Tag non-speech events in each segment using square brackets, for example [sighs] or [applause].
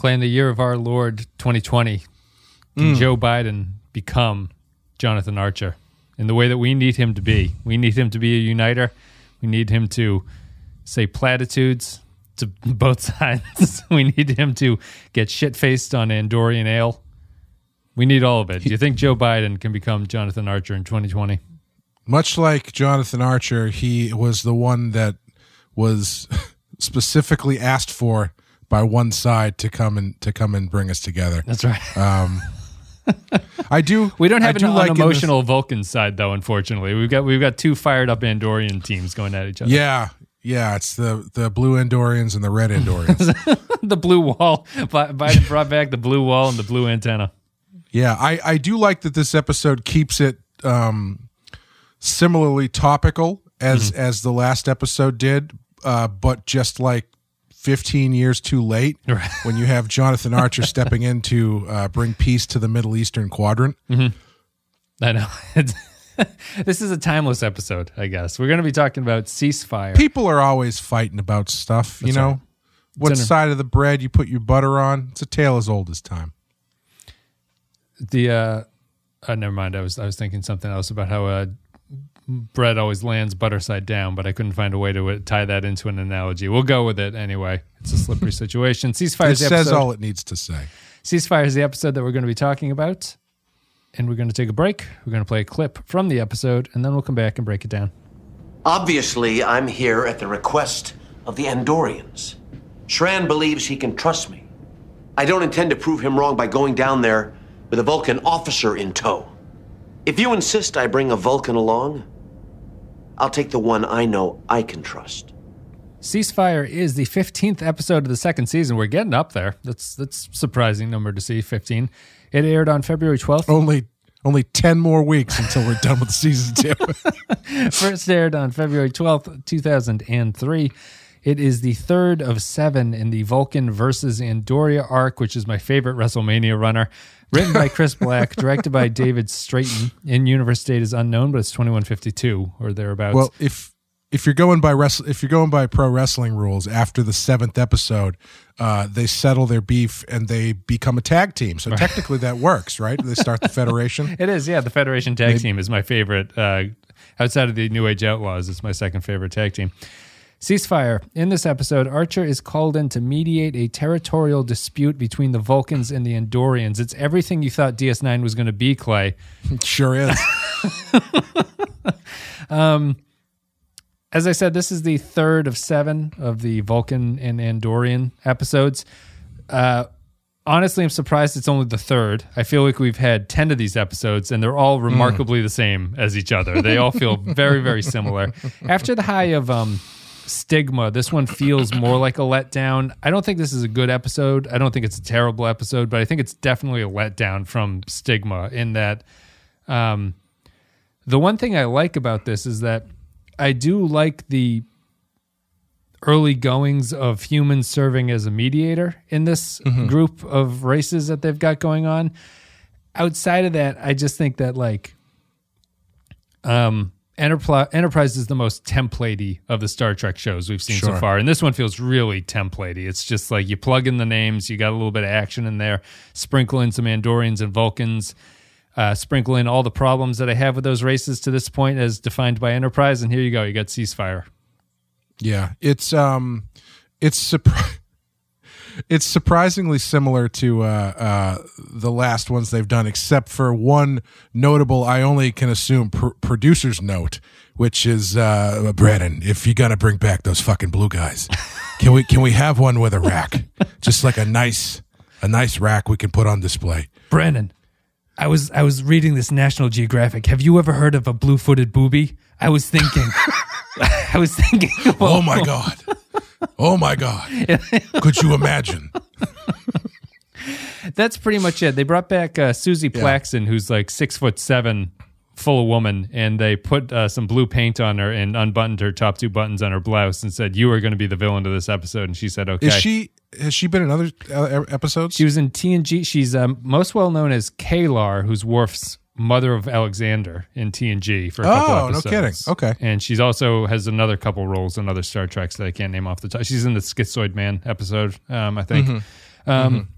Clay, in the year of our Lord 2020, can hmm. Joe Biden become Jonathan Archer in the way that we need him to be? We need him to be a uniter. We need him to say platitudes to [laughs] both sides. [laughs] we need him to get shit faced on Andorian ale. We need all of it. Do you think Joe Biden can become Jonathan Archer in 2020? Much like Jonathan Archer, he was the one that was [laughs] specifically asked for by one side to come and to come and bring us together. That's right. I do. [laughs] we don't I have do an like in this- Vulcan side though. Unfortunately, we've got we've got two fired up Andorian teams going at each other. Yeah, yeah. It's the the blue Andorians and the red Andorians. [laughs] the blue wall. Bi- Biden brought back the blue wall and the blue antenna. yeah, I I do like that this episode keeps it um similarly topical as Mm-hmm. as the last episode did, uh, but just like. 15 years too late Right. when you have Jonathan Archer stepping in to uh, bring peace to the Middle Eastern quadrant. I know. [laughs] This is a timeless episode, I guess. We're going to be talking about ceasefire. people are always fighting about stuff, you know. right. What side of the bread you put your butter on? It's a tale as old as time. the uh, uh never mind. I was I was thinking something else about how uh bread always lands butter side down, but I couldn't find a way to uh, tie that into an analogy. We'll go with it anyway. It's a slippery situation. Ceasefire It is the says episode. all it needs to say. Ceasefire is the episode that we're going to be talking about. And we're going to take a break. We're going to play a clip from the episode, and then we'll come back and break it down. Obviously, I'm here at the request of the Andorians. Shran believes he can trust me. I don't intend to prove him wrong by going down there with a Vulcan officer in tow. If you insist I bring a Vulcan along, I'll take the one I know I can trust. Ceasefire is the 15th episode of the second season. We're getting up there. That's that's surprising number to see, 15. It aired on February 12th. Only only ten more weeks until we're done with season two. [laughs] First aired on February 12th, 2003. It is the third of seven in the Vulcan versus Andoria arc, which is my favorite WrestleMania runner. Written by Chris Black, directed by David Straiton. In universe date is unknown, but it's 2152 or thereabouts. well, if if you're going by wrestl- if you're going by pro wrestling rules, after the seventh episode, uh, they settle their beef and they become a tag team. So technically, that works, right? They start the [laughs] federation. It is, yeah. The Federation Tag Team is my favorite. Uh, outside of the New Age Outlaws, it's my second favorite tag team. Ceasefire. In this episode, Archer is called in to mediate a territorial dispute between the Vulcans and the Andorians. It's everything you thought DS9 was going to be, Clay. It sure is. [laughs] As I said, this is the third of seven of the Vulcan and Andorian episodes. Uh, honestly, I'm surprised it's only the third. I feel like we've had 10 of these episodes and they're all remarkably the same as each other. They all feel very, very similar. [laughs] After the high of um, Stigma, this one feels more like a letdown. I don't think this is a good episode. I don't think it's a terrible episode, but I think it's definitely a letdown from Stigma in that um, the one thing I like about this is that I do like the early goings of humans serving as a mediator in this group of races that they've got going on. Outside of that, I just think that like um Enterprise, Enterprise is the most templatey of the Star Trek shows we've seen so far, and this one feels really templatey. It's just like you plug in the names, you got a little bit of action in there, sprinkle in some Andorians and Vulcans, uh, sprinkle in all the problems that I have with those races to this point, as defined by Enterprise, and here you go, you got ceasefire. Yeah, it's um, it's surpri- it's surprisingly similar to uh, uh, the last ones they've done, except for one notable. I only can assume pr- producer's note, which is uh, Brandon. If you're gonna bring back those fucking blue guys, can we can we have one with a rack, just like a nice a nice rack we can put on display. Brandon, I was I was reading this National Geographic. Have you ever heard of a blue-footed booby? I was thinking, [laughs] [laughs] I was thinking, Oh my [laughs] god. Oh my god. Could you imagine? [laughs] That's pretty much it. They brought back uh, Suzie Plakson, who's like six foot seven, full of woman, and they put uh, some blue paint on her and unbuttoned her top two buttons on her blouse and said, "You are going to be the villain of this episode." And she said, "Okay." Is she has she been in other uh, episodes? She was in TNG. She's um, most well known as K'Ehleyr, who's Worf's mother of Alexander in TNG for a couple. Oh, no kidding. Okay. And she's also has another couple roles in other Star Treks that I can't name off the top. She's in the Schizoid Man episode, um, I think. Mm-hmm. Um,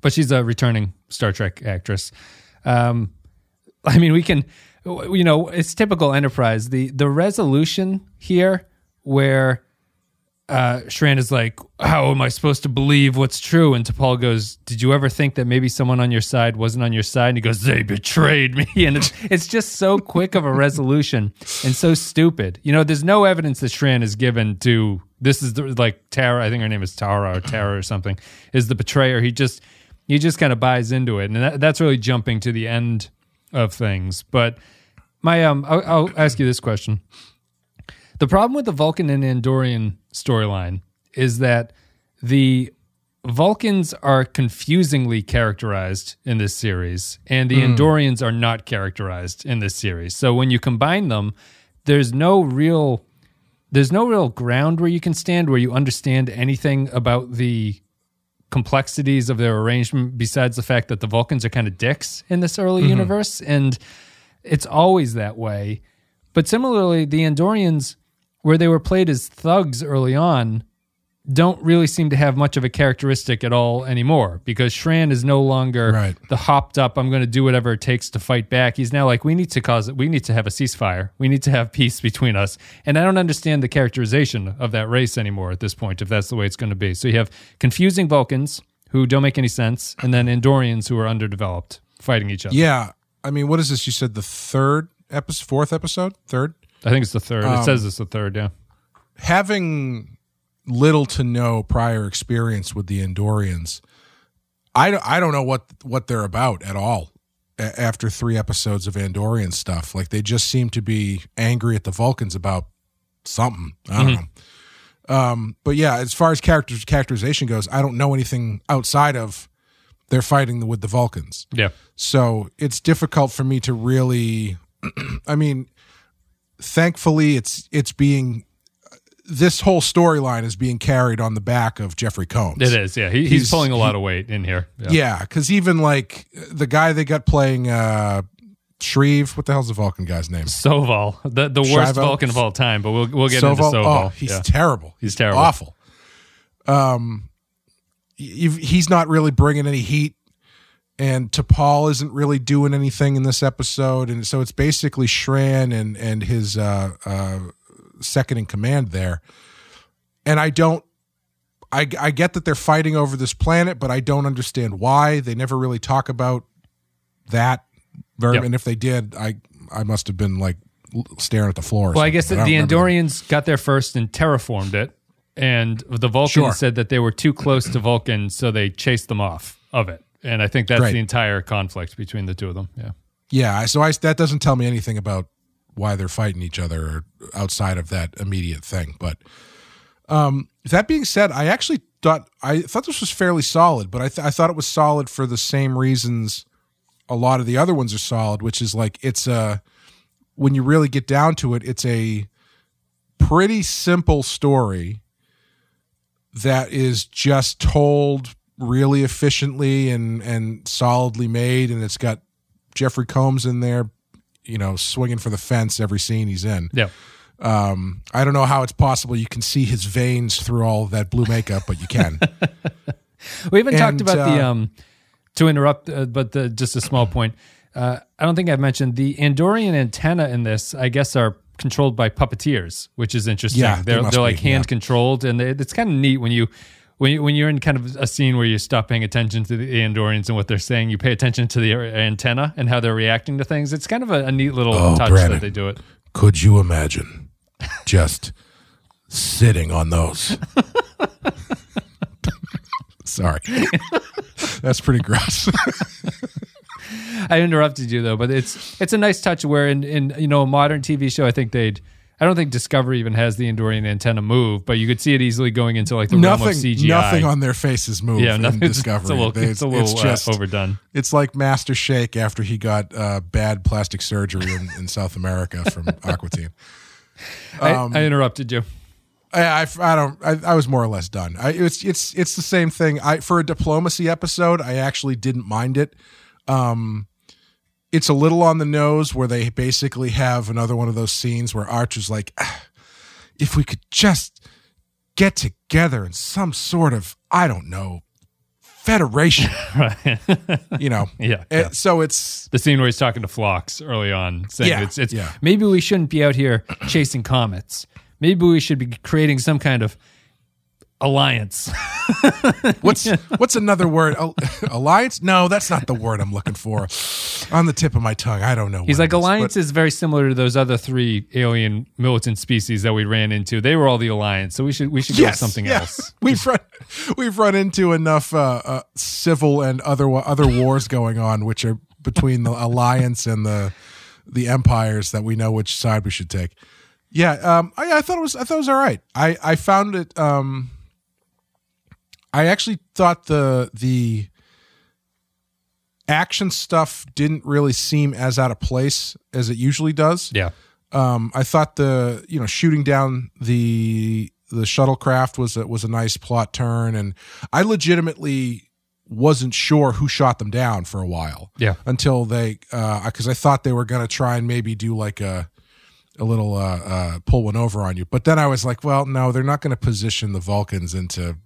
But she's a returning Star Trek actress. Um, [laughs] I mean, we can, you know, it's typical Enterprise. The the resolution here, where uh, Shran is like, "How am I supposed to believe what's true?" And T'Pol goes, "Did you ever think that maybe someone on your side wasn't on your side?" And he goes, "They betrayed me." [laughs] And it's it's just so quick of a resolution and so stupid. You know, there's no evidence that Shran is given to this is the, like Tarah. I think her name is Tarah or Tarah or something. Is the betrayer? He just he just kind of buys into it, and that, that's really jumping to the end of things. But my um, I'll, I'll ask you this question. The problem with the Vulcan and Andorian storyline is that the Vulcans are confusingly characterized in this series, and the hmm. Andorians are not characterized in this series. So when you combine them, there's no real there's no real ground where you can stand where you understand anything about the complexities of their arrangement besides the fact that the Vulcans are kind of dicks in this early mm-hmm. universe and it's always that way. But similarly, the Andorians where they were played as thugs early on don't really seem to have much of a characteristic at all anymore because Shran is no longer Right. the hopped up, I'm going to do whatever it takes to fight back. He's now like, we need to cause it. We need to have a ceasefire. We need to have peace between us. And I don't understand the characterization of that race anymore at this point, if that's the way it's going to be. So you have confusing Vulcans who don't make any sense, and then Andorians who are underdeveloped fighting each other. Yeah. I mean, what is this? You said the third episode, fourth episode, third? I think it's the third. it says it's the third, yeah. having little to no prior experience with the Andorians, I don't, I don't know what what they're about at all. a- After three episodes of Andorian stuff, like they just seem to be angry at the Vulcans about something. I don't know. Um, but yeah, as far as character characterization goes, I don't know anything outside of they're fighting with the Vulcans. Yeah. So it's difficult for me to really. [clears throat] I mean, thankfully, it's it's being this whole storyline is being carried on the back of Jeffrey Combs. It is, yeah. He, he's, He's- pulling a lot of weight in here. Yeah. Yeah, because even like the guy they got playing uh Shreve, what the hell's the Vulcan guy's name? Soval, the the worst Shrivo? Vulcan of all time, but we'll we'll get into Soval? Soval. Oh, he's yeah. terrible. He's terrible. Awful. Um, he's not really bringing any heat, and T'Pol isn't really doing anything in this episode, and so it's basically Shran and and his uh, uh, second in command there. And I don't. I, I get that they're fighting over this planet, but I don't understand why. They never really talk about that. Very, Yep. and if they did, I I must have been like staring at the floor. or Well, I guess but the Andorians got there first and terraformed it, and the Vulcans Sure. said that they were too close to Vulcan, so they chased them off of it. And I think that's Right. the entire conflict between the two of them. Yeah. Yeah, so I that doesn't tell me anything about why they're fighting each other or outside of that immediate thing. But um, that being said, I actually thought I thought this was fairly solid, but I th- I thought it was solid for the same reasons a lot of the other ones are solid, which is like it's a when you really get down to it, it's a pretty simple story that is just told really efficiently and and solidly made and it's got Jeffrey Combs in there, you know, swinging for the fence every scene he's in. Yeah. Um, I don't know how it's possible you can see his veins through all that blue makeup, but you can. [laughs] We haven't talked And, about the uh, um to interrupt, uh, but the, just a small point. Uh, I don't think I've mentioned the Andorian antenna in this. I guess are controlled by puppeteers, which is interesting. Yeah, they they're must they're like be, yeah. hand controlled, and it- it's kind of neat when you. When, you, when you're in kind of a scene where you stop paying attention to the Andorians and what they're saying, you pay attention to the antenna and how they're reacting to things. It's kind of a, a neat little Oh, touch Brandon. that they do it. Could you imagine just sitting on those? [laughs] Sorry. [laughs] That's pretty gross. [laughs] I interrupted you though, but it's it's a nice touch where in, in you know a modern TV show, I think they'd. I don't think Discovery even has the Andorian antenna move, but you could see it easily going into like the realm of nothing CGI. nothing on their faces move yeah, nothing. It's, [laughs] Discovery. it's a little, They- it's a little uh, just overdone. It's like Master Shake after he got uh, bad plastic surgery in, in South America from [laughs] Aqua Teen. Um, I, I interrupted you. I, I, I don't. I, I was more or less done. I, it's it's it's the same thing. I for a diplomacy episode, I actually didn't mind it. Um, it's a little on the nose where they basically have another one of those scenes where Archer's like, "Ah, if we could just get together in some sort of I don't know Federation, [laughs] Right. [laughs] you know. Yeah, Eh, yeah. So it's the scene where he's talking to Phlox early on, saying Yeah, it's, it's yeah. maybe we shouldn't be out here [clears throat] chasing comets. Maybe we should be creating some kind of alliance. [laughs] what's what's another word? [laughs] Alliance? No, that's not the word I'm looking for. On the tip of my tongue, I don't know. He's like is, alliance but- is very similar to those other three alien militant species that we ran into. They were all the alliance, so we should we should go with something yeah. else. [laughs] We've run we've run into enough uh, uh, civil and other other wars going on, which are between the alliance and the the empires that we know which side we should take. Yeah, um, I, I thought it was I thought it was all right. I I found it. Um, I actually thought the the action stuff didn't really seem as out of place as it usually does Yeah. um, I thought the you know shooting down the the shuttlecraft was a, was a nice plot turn, and I legitimately wasn't sure who shot them down for a while. Yeah. until they because I thought they were going to try and maybe do like a a little uh, uh, pull one over on you, but then I was like, well, no, they're not going to position the Vulcans into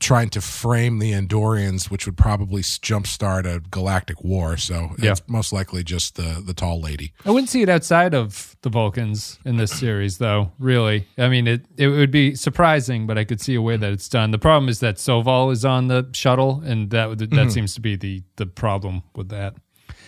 trying to frame the Andorians, which would probably jumpstart a galactic war. So Yeah. it's most likely just the the tall lady. I wouldn't see it outside of the Vulcans in this series, though. Really, I mean, it it would be surprising, but I could see a way that it's done. The problem is that Soval is on the shuttle, and that that Mm-hmm. seems to be the the problem with that.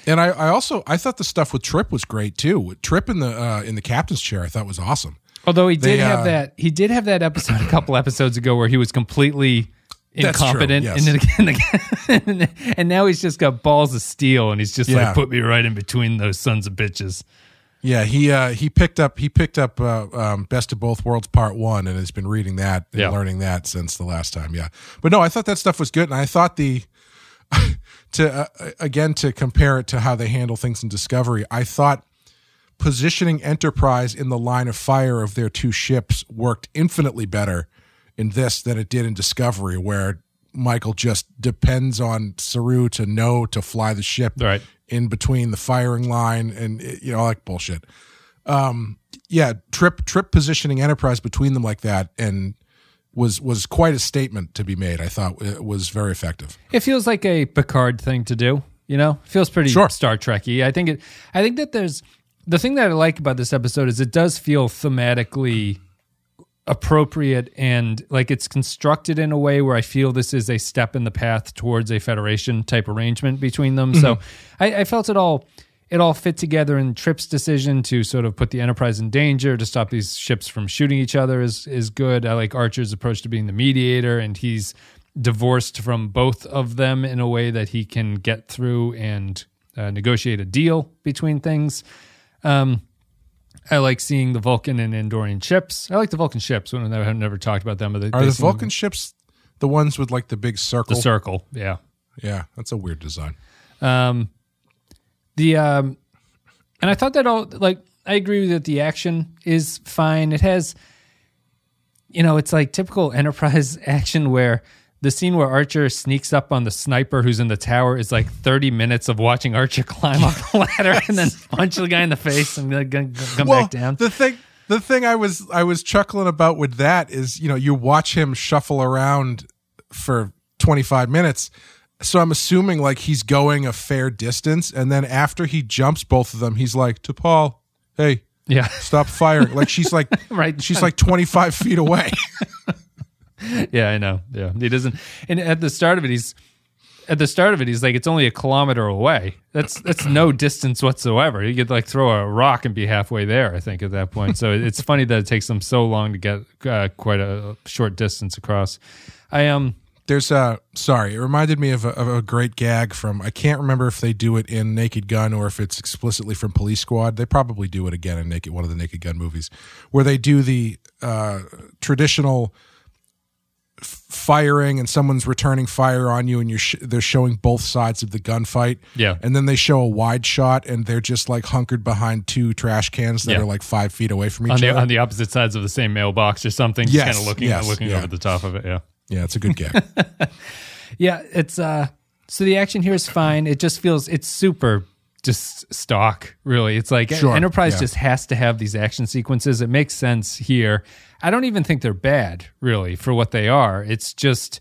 And I, I also I thought the stuff with Trip was great too. With Trip in the uh, in the captain's chair, I thought was awesome. Although he They, did have uh, that, he did have that episode a couple episodes ago where he was completely That's true, incompetent, yes. and, [laughs] again, and now he's just got balls of steel, and he's just Yeah. like, put me right in between those sons of bitches. Yeah, he uh, he picked up he picked up uh, um, Best of Both Worlds Part One and has been reading that and Yeah. learning that since the last time. Yeah, but no, I thought that stuff was good, and I thought the [laughs] to uh, again to compare it to how they handle things in Discovery, I thought positioning Enterprise in the line of fire of their two ships worked infinitely better in this than it did in Discovery, where Michael just depends on Saru to know to fly the ship Right. in between the firing line and you know all that bullshit. Um, yeah, trip trip positioning Enterprise between them like that and was was quite a statement to be made. I thought it was very effective. It feels like a Picard thing to do. You know, feels pretty Sure. Star Trekky. I think it. I think that there's the thing that I like about this episode is it does feel thematically appropriate and like it's constructed in a way where I feel this is a step in the path towards a federation type arrangement between them. So I, I felt it all it all fit together in Trip's decision to sort of put the Enterprise in danger to stop these ships from shooting each other is is good. I like Archer's approach to being the mediator and he's divorced from both of them in a way that he can get through and uh, negotiate a deal between things. Um, I like seeing the Vulcan and Andorian ships. I like the Vulcan ships. I have never talked about them, but they, Are they the Vulcan ships the ones with like the big circle? the circle? Yeah. yeah, that's a weird design. Um, the um, and I thought that all like I agree that the action is fine. It has, you know, it's like typical [laughs] Enterprise action where the scene where Archer sneaks up on the sniper who's in the tower is like 30 minutes of watching Archer climb up the ladder and then punch the guy in the face and then come back down. The thing the thing I was I was chuckling about with that is, you know, you watch him shuffle around for 25 minutes. So I'm assuming like he's going a fair distance and then after he jumps both of them, he's like, "T'Pol, hey, yeah. stop firing." like she's like [laughs] Right. she's like 25 feet away. [laughs] [laughs] Yeah, I know. Yeah, he doesn't. And at the start of it, he's at the start of it, he's like, it's only a kilometer away. That's that's no distance whatsoever. You could like throw a rock and be halfway there. I think at that point. So it's funny that it takes them so long to get uh, quite a short distance across. I um There's a sorry, it reminded me of a, of a great gag from I can't remember if they do it in Naked Gun or if it's explicitly from Police Squad. They probably do it again in Naked one of the Naked Gun movies, where they do the uh, traditional firing and someone's returning fire on you and you're sh- they're showing both sides of the gunfight. Yeah. and then they show a wide shot and they're just like hunkered behind two trash cans that Yeah. are like five feet away from each on the other. on the opposite sides of the same mailbox or something. Yes, just kind of looking yes, looking yeah. over the top of it. Yeah. yeah, it's a good gag. [laughs] Yeah, it's uh so the action here is fine. It just feels it's super just stock, really. It's like Sure, Enterprise yeah. just has to have these action sequences. It makes sense here. I don't even think they're bad, really, for what they are. It's just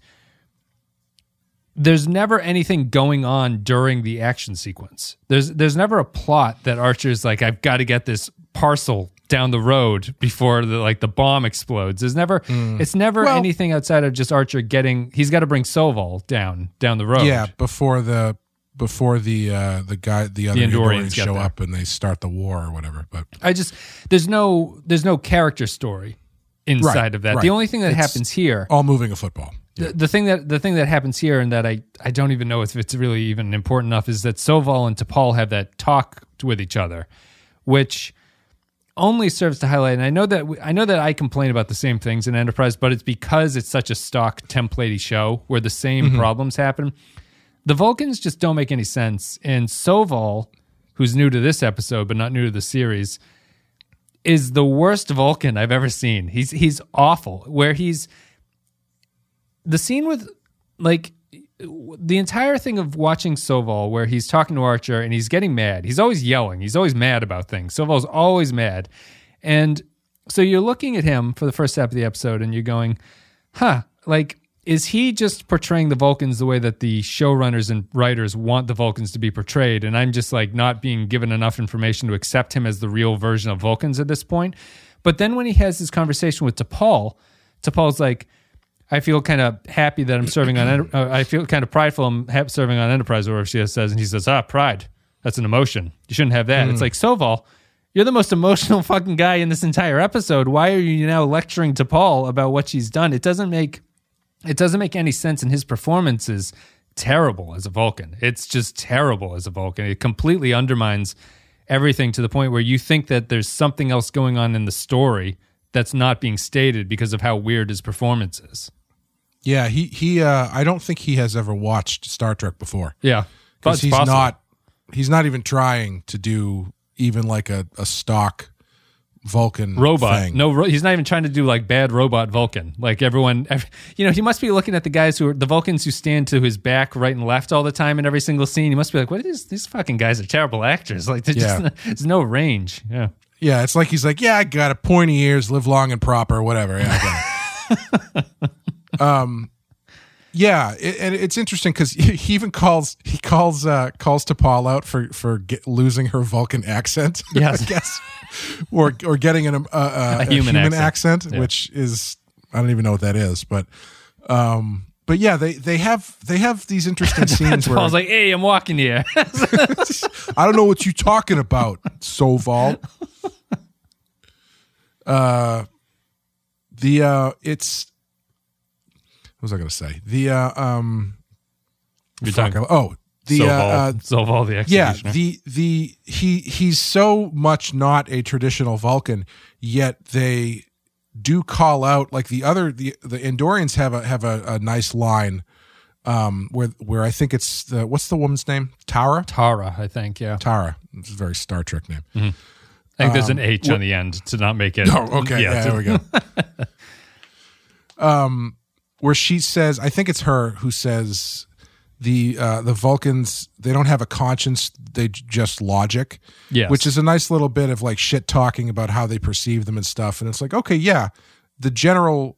there's never anything going on during the action sequence. There's there's never a plot that Archer's like I've got to get this parcel down the road before the like the bomb explodes. There's never it's never Mm. Well- anything outside of just Archer getting he's got to bring Soval down down the road. Yeah, before the before the uh the guy the other The Andorians Andorians show up and they start the war or whatever. But I just there's no there's no character story inside Right, of that. right. The only thing that It's- happens here all moving a football. the, the thing that the thing that happens here and that I, I don't even know if it's really even important enough is that Soval and T'Pol have that talk with each other, which only serves to highlight. And I know that we, I know that I complain about the same things in Enterprise, but it's because it's such a stock templatey show where the same problems happen. The Vulcans just don't make any sense, and Soval, who's new to this episode but not new to the series, is the worst Vulcan I've ever seen. He's he's awful. Where he's the scene with like the entire thing of watching Soval where he's talking to Archer and he's getting mad. He's always yelling. He's always mad about things. Soval's always mad. And so you're looking at him for the first half of the episode and you're going, huh, like, is he just portraying the Vulcans the way that the showrunners and writers want the Vulcans to be portrayed? And I'm just like not being given enough information to accept him as the real version of Vulcans at this point. But then when he has this conversation with T'Pol, T'Pol's like, I feel kind of happy that I'm serving on. Uh, I feel kind of prideful I'm serving on Enterprise, or whatever she says, and he says, "Ah, pride. That's an emotion. You shouldn't have that." It's like Soval, you're the most emotional [laughs] fucking guy in this entire episode. Why are you now lecturing T'Pol about what she's done? It doesn't make it doesn't make any sense, and his performance is terrible as a Vulcan. It's just terrible as a Vulcan. It completely undermines everything to the point where you think that there's something else going on in the story that's not being stated because of how weird his performance is. Yeah, he he. Uh, I don't think he has ever watched Star Trek before Yeah, because he's possible. not. He's not even trying to do even like a, a stock Vulcan robot. thing. No, he's not even trying to do like bad robot Vulcan. Like everyone, ev you know, he must be looking at the guys who are the Vulcans who stand to his back, right and left all the time in every single scene. He must be like, "What is these fucking guys are terrible actors? [laughs] Like, there's Yeah. just [laughs] there's no range." Yeah. Yeah, it's like he's like, yeah, I got a pointy ears, live long and proper, whatever. Yeah, I got it. [laughs] um, yeah, it, and it's interesting because [laughs] he even calls he calls uh, calls T'Pol out for for get, losing her Vulcan accent. [laughs] Yes. I guess, or or getting an, uh, uh, a, human human, accent. accent, Yeah. which is I don't even know what that is, but um, but yeah, they they have they have these interesting [laughs] scenes where Paul's like, "Hey, I'm walking here." I don't know what you're talking about, Soval. Uh, the uh, it's was I going to say? The uh, um, You're fuck, talking oh, the uh, uh, Soval, Soval the yeah, the the he he's so much not a traditional Vulcan, yet they do call out like the other the the Andorians have a have a, a nice line um where where I think it's the what's the woman's name Tarah Tarah, I think. Yeah, Tarah it's a very Star Trek name I think there's an H on the end to not make it. Um, [laughs] Oh, okay. Yeah, to- there we go. [laughs] um, where she says, I think it's her who says the uh, the Vulcans they don't have a conscience; they j- just logic. Yes. which is a nice little bit of like shit talking about how they perceive them and stuff. And it's like, okay, yeah, the general.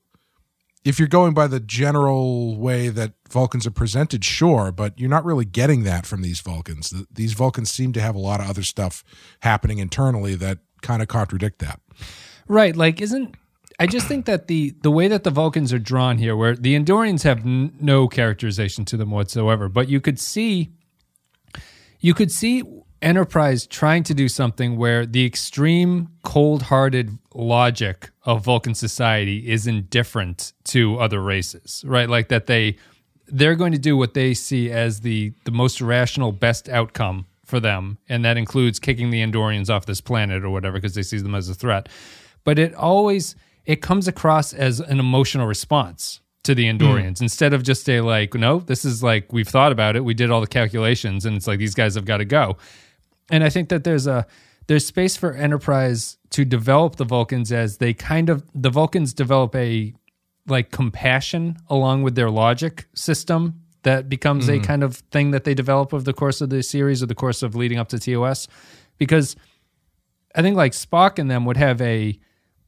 If you're going by the general way that Vulcans are presented, sure, but you're not really getting that from these Vulcans. Th- These Vulcans seem to have a lot of other stuff happening internally that kind of contradict that. Right. Like, isn't I just think that the the way that the Vulcans are drawn here, where the Andorians have n- no characterization to them whatsoever, but you could see, you could see Enterprise trying to do something where the extreme cold-hearted logic of Vulcan society is indifferent to other races, right? Like that they they're going to do what they see as the the most rational, best outcome for them, and that includes kicking the Andorians off this planet or whatever because they see them as a threat. But it always it comes across as an emotional response to the hmm. Andorians. Instead of just a like, no, this is like we've thought about it, we did all the calculations, and it's like these guys have got to go. And I think that there's a there's space for Enterprise to develop the Vulcans as they kind of the Vulcans develop a like compassion along with their logic system that becomes a hmm. kind of thing that they develop over the course of the series or the course of leading up to TOS because I think like Spock and them would have a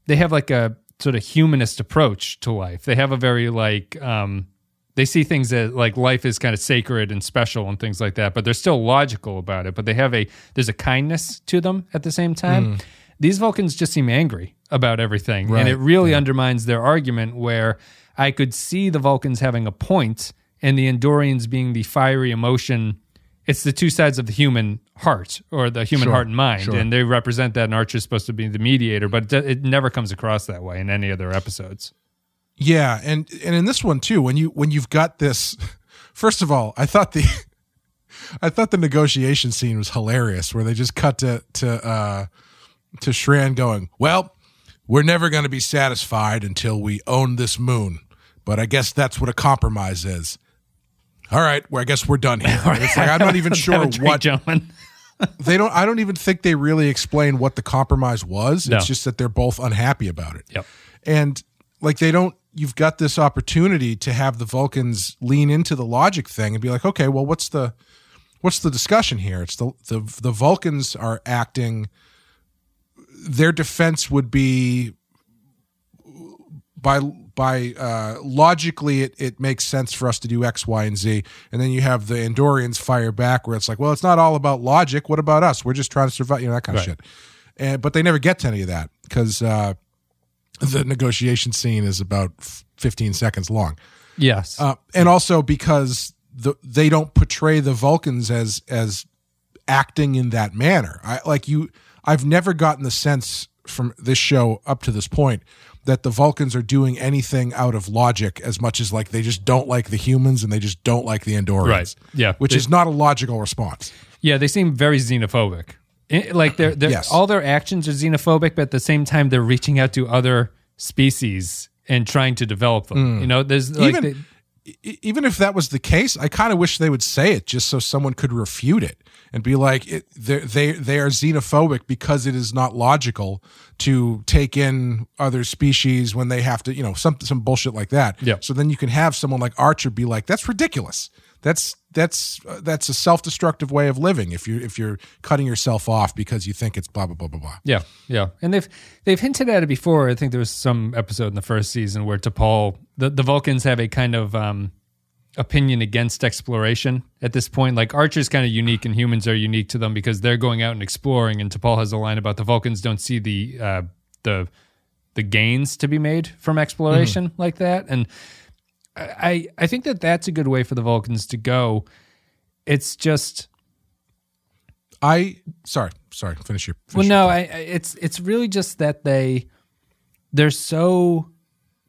they have like a sort of humanist approach to life. They have a very like um they see things that like life is kind of sacred and special and things like that, but they're still logical about it. But they have a there's a kindness to them at the same time. Mm. These Vulcans just seem angry about everything, Right. and it really undermines their argument. Where I could see the Vulcans having a point, and the Andorians being the fiery emotion. It's the two sides of the human heart or the human Sure, heart and mind, sure. and they represent that. And Archer's supposed to be the mediator, but it, never comes across that way in any other episodes. Yeah, and and in this one too, when you when you've got this, first of all, I thought the, [laughs] I thought the negotiation scene was hilarious, where they just cut to to uh, to Shran going, "Well, we're never going to be satisfied until we own this moon, but I guess that's what a compromise is." All right, well, I guess we're done here. [laughs] It's like I'm not even sure what gentlemen. [laughs] they don't. I don't even think they really explain what the compromise was. No. It's just that they're both unhappy about it. Yep. And like they don't. You've got this opportunity to have the Vulcans lean into the logic thing and be like, okay, well, what's the what's the discussion here? It's the the the Vulcans are acting. Their defense would be by by uh, logically it, it makes sense for us to do X, Y, and Z. And then you have the Andorians fire back where it's like, well, it's not all about logic. What about us? We're just trying to survive, you know, that kind of shit. And but they never get to any of that because uh, the negotiation scene is about 15 seconds long. Yes. Uh, and also because the they don't portray the Vulcans as as acting in that manner. I like you. I've never gotten the sense from this show up to this point that the Vulcans are doing anything out of logic as much as like they just don't like the humans and they just don't like the Andorians. Right. Yeah. Which They- is not a logical response. yeah, they seem very xenophobic. Like they're, they're Yes. all their actions are xenophobic, but at the same time they're reaching out to other species and trying to develop them. Mm. You know, there's like Even- they- even if that was the case, I kind of wish they would say it just so someone could refute it and be like, it, they're- they they are xenophobic because it is not logical to take in other species when they have to, you know, some some bullshit like that. Yeah. So then you can have someone like Archer be like, that's ridiculous. That's that's uh, that's a self destructive way of living. If you if you're cutting yourself off because you think it's blah blah blah blah blah. Yeah, yeah, and they've they've hinted at it before. I think there was some episode in the first season where T'Pol, the the Vulcans have a kind of um, opinion against exploration at this point. Like Archer's kind of unique, and humans are unique to them because they're going out and exploring. And T'Pol has a line about the Vulcans don't see the uh, the the gains to be made from exploration like that, and I I think that that's a good way for the Vulcans to go. It's just I sorry sorry finish your. well, finish your no. I, I, it's it's really just that they they're so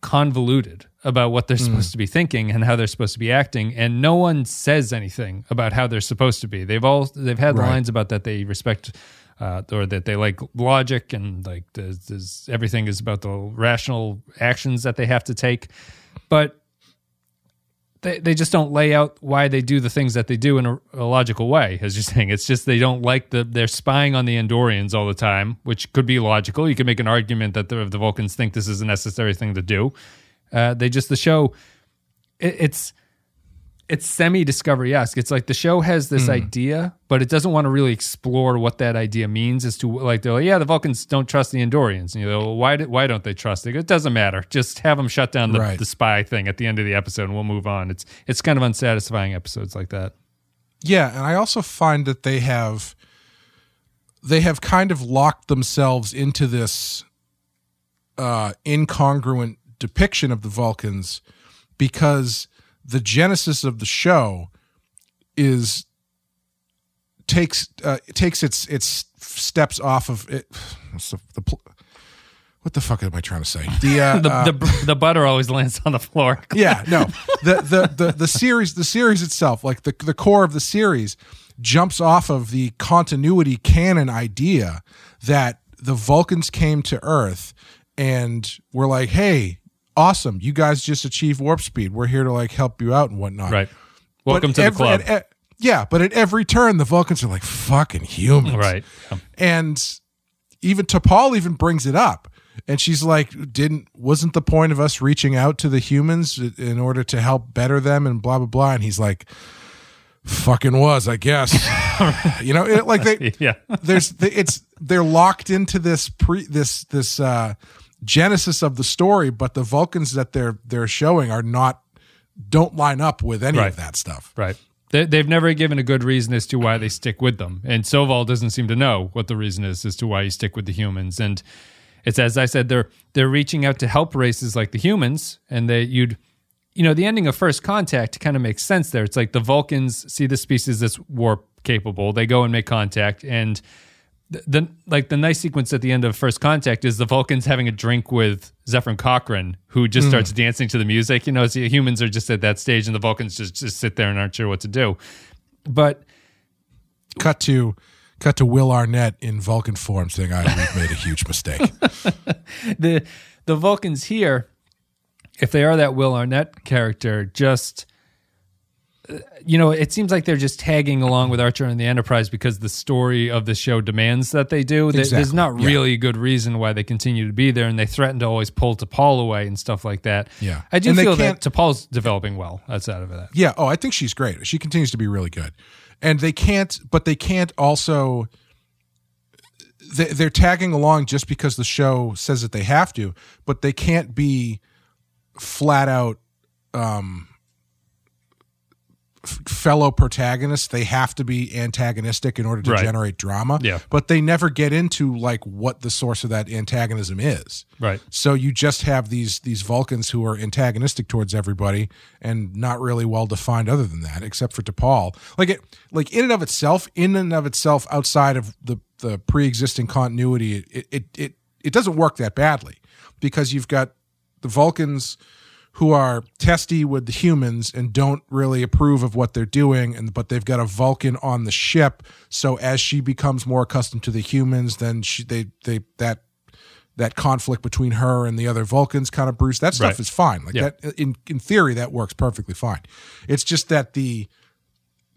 convoluted about what they're Hmm. supposed to be thinking and how they're supposed to be acting, and no one says anything about how they're supposed to be. They've all they've had Right. lines about that they respect. Uh, or that they like logic and like there's, there's, everything is about the rational actions that they have to take, but they, they just don't lay out why they do the things that they do in a, a logical way, as you're saying. It's just they don't like the they're spying on the Andorians all the time, which could be logical. You could make an argument that the, the Vulcans think this is a necessary thing to do. Uh, they just the show, it, it's it's semi discovery esque. It's like the show has this idea, but it doesn't want to really explore what that idea means. As to like they're like, yeah, the Vulcans don't trust the Andorians. And you know, well, why do, why don't they trust? They go, it doesn't matter. Just have them shut down the, Right. the spy thing at the end of the episode, and we'll move on. It's it's kind of unsatisfying episodes like that. Yeah, and I also find that they have they have kind of locked themselves into this uh incongruent depiction of the Vulcans because the genesis of the show is takes uh, takes its its steps off of it [sighs] what's the, the pl- what the fuck am I trying to say? The uh, [laughs] The, uh, the the butter always lands on the floor. [laughs] yeah, no. [laughs] The, the the the series the series itself, like the the core of the series, jumps off of the continuity canon idea that the Vulcans came to Earth and were like, "Hey, awesome! You guys just achieved warp speed. We're here to like help you out and whatnot." Right. But Welcome to the club. at- at- yeah, but at every turn, the Vulcans are like fucking humans, Right. Yeah. and even T'Pol even brings it up. And she's like, "Didn't wasn't the point of us reaching out to the humans in order to help better them and blah blah blah?" And he's like, "Fucking was, I guess." [laughs] you know, it, like they [laughs] Yeah. there's it's they're locked into this pre this this uh genesis of the story, but the Vulcans that they're they're showing are not don't line up with any Right. of that stuff. Right. They, they've never given a good reason as to why they stick with them. And Soval doesn't seem to know what the reason is as to why you stick with the humans. And it's as I said, they're they're reaching out to help races like the humans, and they you'd you know, the ending of First Contact kind of makes sense there. It's like the Vulcans see the species that's warp capable. They go and make contact and the, the like the nice sequence at the end of First Contact is the Vulcans having a drink with Zefram Cochrane, who just hmm. starts dancing to the music. You know, it's, humans are just at that stage, and the Vulcans just just sit there and aren't sure what to do. But Cut to cut to Will Arnett in Vulcan form saying, "I we've made a huge mistake." [laughs] the the Vulcans here, if they are that Will Arnett character, just you know, it seems like they're just tagging along with Archer and the Enterprise because the story of the show demands that they do. There- There's Exactly, not yeah. really a good reason why they continue to be there, and they threaten to always pull T'Pol away and stuff like that. Yeah. I do And feel that T'Pol's developing well outside of that. Yeah. Oh, I think she's great. She continues to be really good. And they can't, but they can't also. They, they're tagging along just because the show says that they have to, but they can't be flat out um, f- fellow protagonists. They have to be antagonistic in order to Right. generate drama. Yeah. But they never get into like what the source of that antagonism is. Right. So you just have these these Vulcans who are antagonistic towards everybody and not really well defined other than that, except for T'Pol. Like it like in and of itself, in and of itself, outside of the the pre existing continuity, it it it it doesn't work that badly because you've got the Vulcans who are testy with the humans and don't really approve of what they're doing and but they've got a Vulcan on the ship. So as she becomes more accustomed to the humans then she they they that that conflict between her and the other Vulcans kind of Bruce that stuff Right. is fine. Like Yeah. that in in theory that works perfectly fine. It's just that the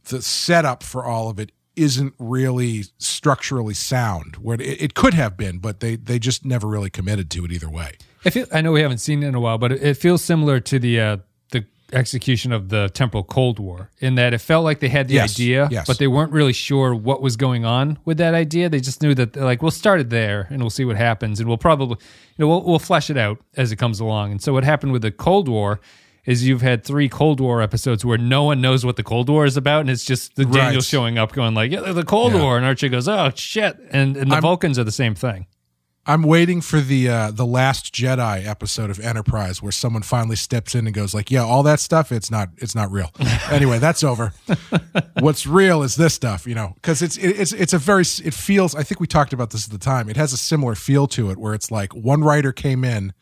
the setup for all of it isn't really structurally sound where it, it could have been but they they just never really committed to it either way I feel I know we haven't seen it in a while, but it, it feels similar to the uh, the execution of the Temporal Cold War in that it felt like they had the Yes, idea, yes. but they weren't really sure what was going on with that idea. They just knew that like we'll start it there and we'll see what happens, and we'll probably you know we'll, we'll flesh it out as it comes along. And so what happened with the Cold War is you've had three Cold War episodes where no one knows what the Cold War is about, and it's just the Right. Daniel showing up going like yeah the Cold Yeah. War, and Archie goes oh shit, and and the Vulcans are the same thing. I'm waiting for the uh, the last Jedi episode of Enterprise where someone finally steps in and goes like, "Yeah, all that stuff, it's not it's not real." [laughs] anyway, that's over. What's real is this stuff, you know, because it's it, it's it's a very it feels. I think we talked about this at the time. It has a similar feel to it where it's like one writer came in,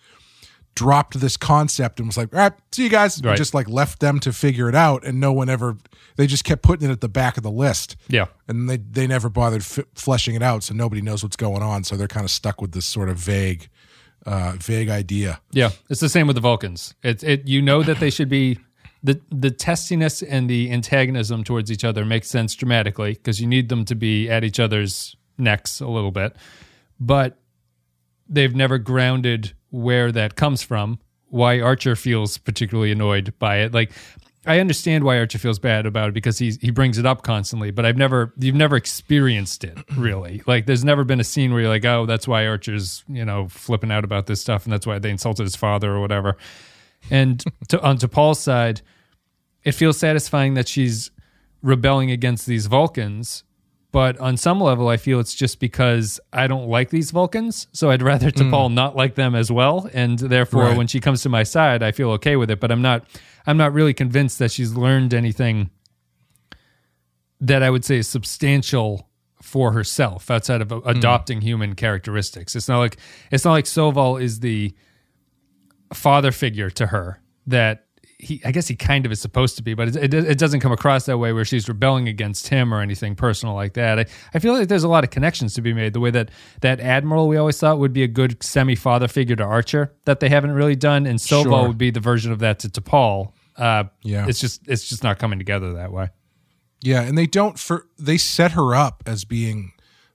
dropped this concept and was like, "All right, see you guys," Right. just like left them to figure it out, and no one ever. They just kept putting it at the back of the list Yeah. and they they never bothered f- fleshing it out, so nobody knows what's going on. So they're kind of stuck with this sort of vague, uh, vague idea. Yeah, it's the same with the Vulcans. It it you know that they should be the the testiness and the antagonism towards each other makes sense dramatically because you need them to be at each other's necks a little bit, but they've never grounded where that comes from. Why Archer feels particularly annoyed by it, like. I understand why Archer feels bad about it because he's he brings it up constantly, but I've never you've never experienced it [clears throat] really. Like there's never been a scene where you're like, oh, that's why Archer's you know flipping out about this stuff, and that's why they insulted his father or whatever. And [laughs] to, on T'Pol's side, it feels satisfying that she's rebelling against these Vulcans, but on some level, I feel it's just because I don't like these Vulcans, so I'd rather T'Pol hmm. not like them as well, and therefore, Right. when she comes to my side, I feel okay with it. But I'm not, I'm not really convinced that she's learned anything that I would say is substantial for herself outside of hmm. adopting human characteristics. It's not like it's not like Soval is the father figure to her that he I guess he kind of is supposed to be, but it, it, it doesn't come across that way where she's rebelling against him or anything personal like that. I, I feel like there's a lot of connections to be made. The way that that admiral we always thought would be a good semi father figure to Archer that they haven't really done, and Soval Sure. would be the version of that to T'Pol. Uh, Yeah. it's just it's just not coming together that way. Yeah, and they don't for they set her up as being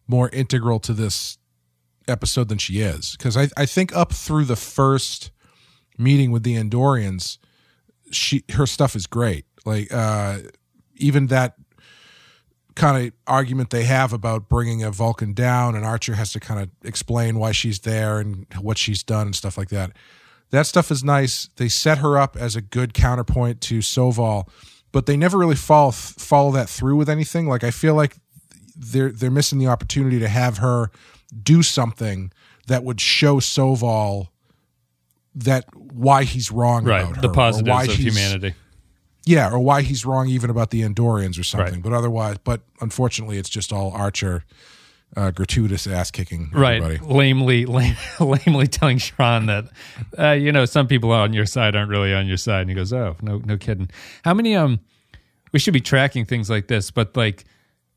more integral to this episode than she is because I I think up through the first meeting with the Andorians, she her stuff is great. Like uh even that kind of argument they have about bringing a Vulcan down and Archer has to kind of explain why she's there and what she's done and stuff like that. that stuff is nice. They set her up as a good counterpoint to Soval, but they never really follow follow that through with anything. Like I feel like they're they're missing the opportunity to have her do something that would show Soval that why he's wrong Right. about her, The positives why of humanity. yeah, or why he's wrong even about the Andorians or something. Right. But otherwise, but unfortunately, it's just all Archer uh, gratuitous ass kicking. Right. Lamely, [laughs] lame, lamely telling Sean that, uh, you know, some people on your side aren't really on your side. And he goes, oh, no, no kidding. How many, um, we should be tracking things like this, but like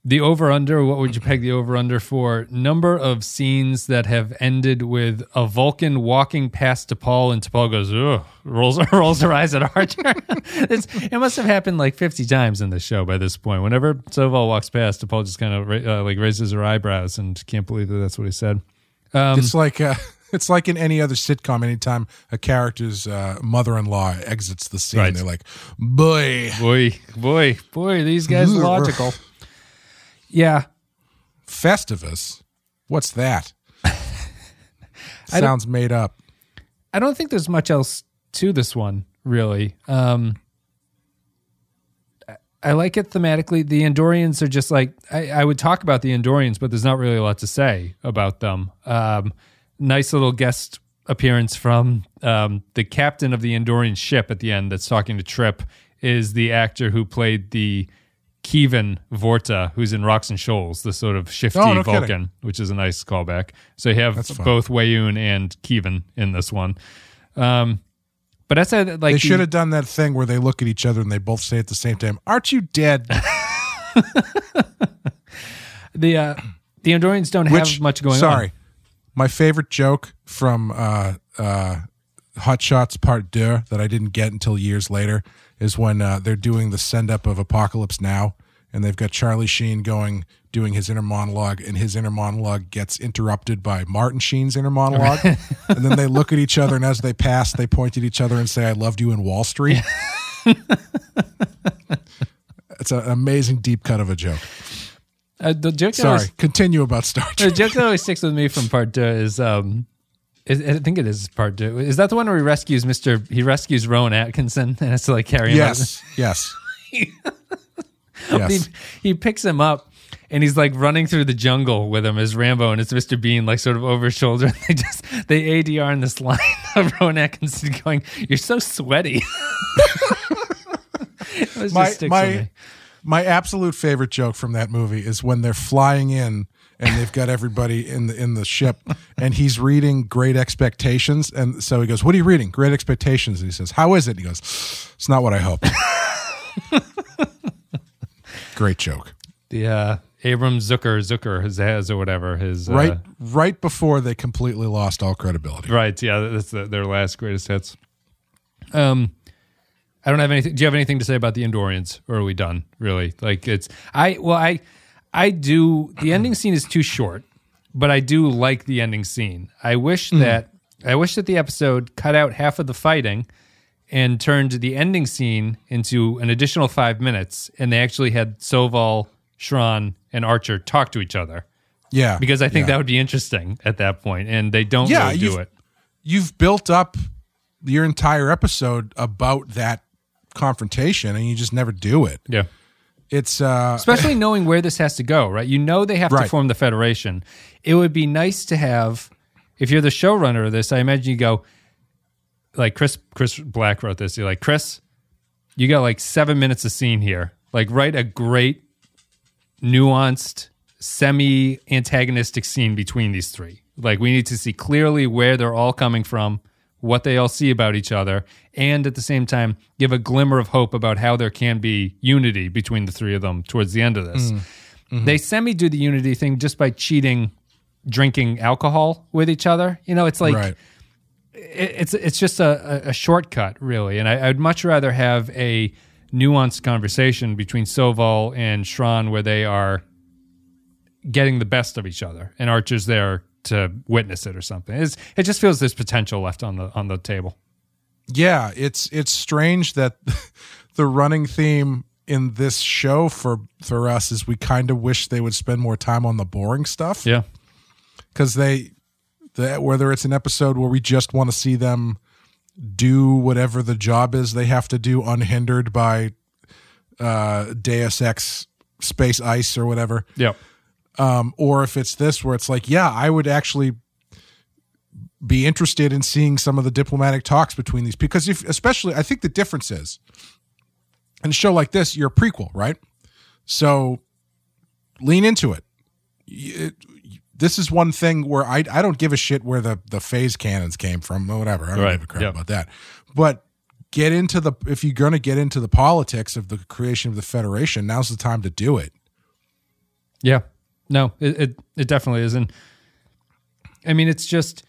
the over under, what would you peg the over under for? Number of scenes that have ended with a Vulcan walking past T'Pol and T'Pol goes, ugh, rolls, [laughs] rolls her eyes at Archer. [laughs] it's, it must have happened like 50 times in the show by this point. Whenever Soval walks past, T'Pol just kind of uh, like raises her eyebrows and can't believe that that's what he said. it's like uh, [laughs] it's like in any other sitcom. Anytime a character's uh, mother-in-law exits the scene, Right. they're like, "Boy, Boy, boy, boy, these guys are logical. Yeah. Festivus, what's that?" [laughs] Sounds made up. I don't think there's much else to this one, really. Um, I- I like it thematically. The Andorians are just like I, I would talk about the Andorians, but there's not really a lot to say about them. Um, nice little guest appearance from um, the captain of the Andorian ship at the end that's talking to Trip is the actor who played the Keevan Vorta, who's in Rocks and Shoals, the sort of shifty Oh, no kidding. Vulcan, which is a nice callback. So you have both Weyoun and Keevan in this one. Um, but that's a, like They should have done that thing where they look at each other and they both say at the same time, "Aren't you dead?" [laughs] the uh, the Andorians don't Which have much going sorry, on. Sorry, my favorite joke from uh, uh, Hot Shots Part Deux that I didn't get until years later is when uh, they're doing the send up of Apocalypse Now, and they've got Charlie Sheen going doing his inner monologue, and his inner monologue gets interrupted by Martin Sheen's inner monologue, [laughs] and then they look at each other, and as they pass, they point at each other and say, "I loved you in Wall Street." [laughs] it's an amazing deep cut of a joke. Uh, the joke that Sorry, always, continue about Star Trek. the joke that always sticks with me from part two is um, is, I think it is part two. Is that the one where he rescues Mister? He rescues Rowan Atkinson [laughs] and has to like carry him. out? Yes, yes, [laughs] he, he picks him up and he's like running through the jungle with him as Rambo and it's Mr. Bean like sort of over his shoulder. [laughs] They just they ADR in this line of Rowan Atkinson going, "You're so sweaty." it was my just sticks with my my absolute favorite joke from that movie is when they're flying in and they've got everybody in the in the ship and he's reading Great Expectations and so he goes, "What are you reading? Great Expectations." And he says, "How is it?" And he goes, "It's not what I hoped." [laughs] Great joke. The uh, Abram Zucker Zucker his has or whatever his uh, Right right before they completely lost all credibility. Right. Yeah, that's the, their last greatest hits. Um, I don't have anything. Do you have anything to say about the Andorians, or are we done? Really? Like it's I. Well, I I do. The ending scene is too short, but I do like the ending scene. I wish hmm. that I wish that the episode cut out half of the fighting and turned the ending scene into an additional five minutes, and they actually had Soval, Shran, and Archer talk to each other Yeah. because I think yeah. that would be interesting at that point, and they don't Yeah, really do it. you've built up your entire episode about that confrontation and you just never do it. Yeah. It's uh especially knowing where this has to go, right? You know they have to form the federation. It would be nice to have, if you're the showrunner of this, I imagine you go, like Chris Chris Black wrote this. You're like Chris, you got like seven minutes of scene here. Like write a great, nuanced, semi antagonistic scene between these three. Like we need to see clearly where they're all coming from, what they all see about each other, and at the same time give a glimmer of hope about how there can be unity between the three of them towards the end of this. Mm. Mm-hmm. They semi do the unity thing just by cheating drinking alcohol with each other. You know, it's like right. it- it's it's just a, a, a shortcut, really. And I, I'd much rather have a nuanced conversation between Soval and Shran where they are getting the best of each other, and Archer's there to witness it or something. It's, it just feels there's potential left on the on the table. Yeah, it's it's strange that [laughs] the running theme in this show for for us is we kind of wish they would spend more time on the boring stuff Yeah, because they the, whether it's an episode where we just want to see them do whatever the job is they have to do unhindered by uh, Deus Ex Space Ice or whatever. Yep. Um, or if it's this where it's like, yeah, I would actually be interested in seeing some of the diplomatic talks between these because if especially I think the difference is in a show like this, you're a prequel, right? So lean into it. it this is one thing where I I don't give a shit where the the phase cannons came from or whatever. I don't Right. give a crap Yep. about that. But get into the if you're going to get into the politics of the creation of the federation, now's the time to do it. Yeah. No, it, it it definitely isn't. I mean, it's just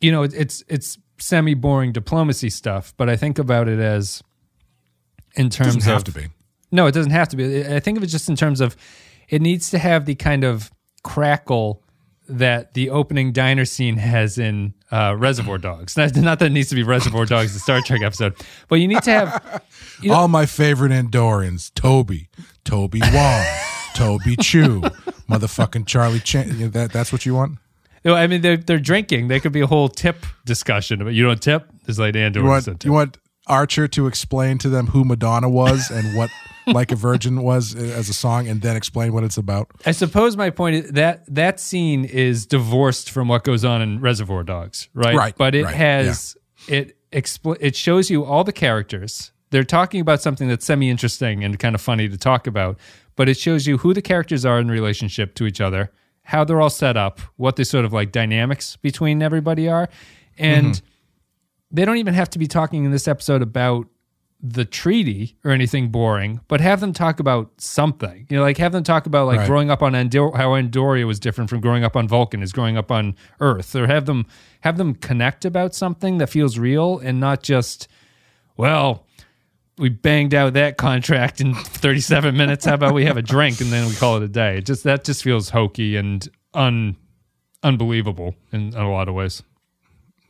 you know, it, it's it's semi boring diplomacy stuff, but I think about it as in terms Doesn't have of to be. No, it doesn't have to be. I think of it just in terms of it needs to have the kind of crackle that the opening diner scene has in uh, Reservoir Dogs. Not, not that it needs to be Reservoir Dogs, the Star Trek episode, but you need to have [laughs] All my favorite Andorians: Toby, Toby Wong, [laughs] Toby Chu, motherfucking Charlie Chan. That that's what you want. Know, I mean, they're they're drinking. There could be a whole tip discussion about you don't tip. It's like Andrew. You want tip. you want Archer to explain to them who Madonna was and what "Like a Virgin" was as a song, and then explain what it's about. I suppose my point is that that scene is divorced from what goes on in Reservoir Dogs, right? Right, But it right, has it expl- it shows you all the characters. They're talking about something that's semi interesting and kind of funny to talk about, but it shows you who the characters are in relationship to each other, how they're all set up, what the sort of like dynamics between everybody are, and mm-hmm. they don't even have to be talking in this episode about the treaty or anything boring, but have them talk about something. You know, like have them talk about like Right. growing up on Andor- how Andoria was different from growing up on Vulcan is growing up on Earth, or have them have them connect about something that feels real and not just, well, we banged out that contract in 37 minutes. How about we have a drink and then we call it a day? It just that just feels hokey and un unbelievable in, in a lot of ways.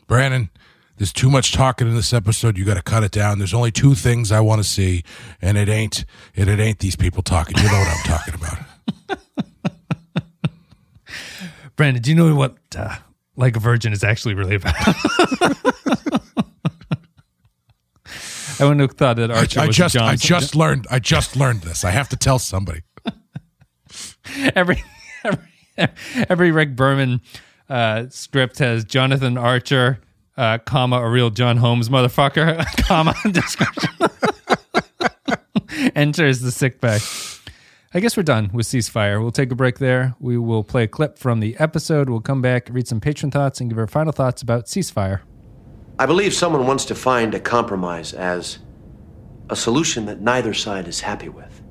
Brannon, there's too much talking in this episode. You got to cut it down. There's only two things I want to see, and it ain't and it ain't these people talking. You know what I'm talking about. [laughs] Brannon, do you know what uh, like a virgin is actually really about? [laughs] I wouldn't have thought that Archer I was just I just learned I just learned this. I have to tell somebody. [laughs] every every every Rick Berman uh, script has Jonathan Archer, uh, comma a real John Holmes motherfucker, [laughs] comma [laughs] description. Enters the sick bay. I guess we're done with ceasefire. We'll take a break there. We will play a clip from the episode. We'll come back, read some patron thoughts, and give our final thoughts about ceasefire. I believe someone wants to find a compromise as a solution that neither side is happy with.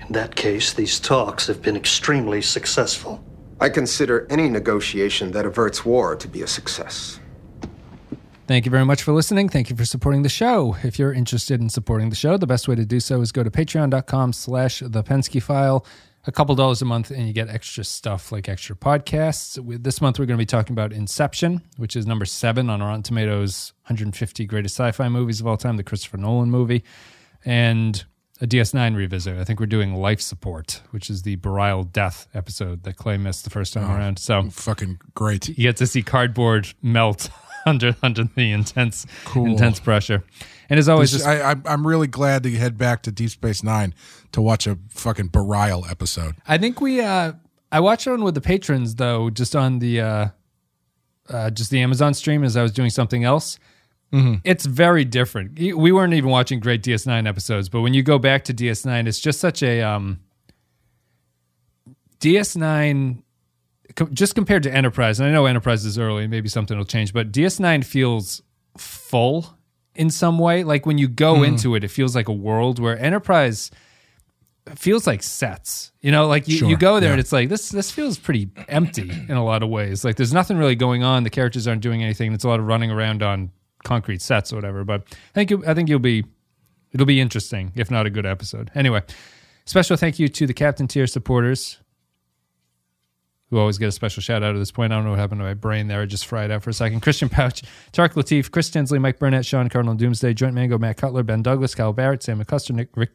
In that case, these talks have been extremely successful. I consider any negotiation that averts war to be a success. Thank you very much for listening. Thank you for supporting the show. If you're interested in supporting the show, the best way to do so is go to patreon.com slash the Pensky file. A couple dollars a month and you get extra stuff like extra podcasts. This month we're going to be talking about Inception, which is number seven on Rotten Tomatoes 150 greatest sci-fi movies of all time, the Christopher Nolan movie, and a DS9 revisit. I think we're doing Life Support, which is the Bareil Death episode that Clay missed the first time oh, around. So Fucking great. you get to see cardboard melt [laughs] under under the intense intense pressure. And as always, This- just, I, I'm I'm really glad to head back to Deep Space Nine to watch a fucking Bareil episode. I think we uh I watched one with the patrons though, just on the uh uh just the Amazon stream as I was doing something else. It's very different. We weren't even watching great DS9 episodes, but when you go back to DS9, it's just such a um DS9 just compared to Enterprise, and I know Enterprise is early, maybe something will change, but DS9 feels full in some way. Like when you go hmm. into it, it feels like a world where Enterprise feels like sets. You know, like you, you go there and it's like this this feels pretty empty in a lot of ways. Like there's nothing really going on. The characters aren't doing anything. It's a lot of running around on concrete sets or whatever. But I think you, I think you'll be it'll be interesting, if not a good episode. Anyway, special thank you to the Captain Tier supporters who always get a special shout out at this point. I don't know what happened to my brain there. I just fried out for a second. Christian Pouch, Tark Latif, Chris Tinsley, Mike Burnett, Sean Cardinal Doomsday, Joint Mango, Matt Cutler, Ben Douglas, Kyle Barrett, Sam McCuster, Nick, Rick,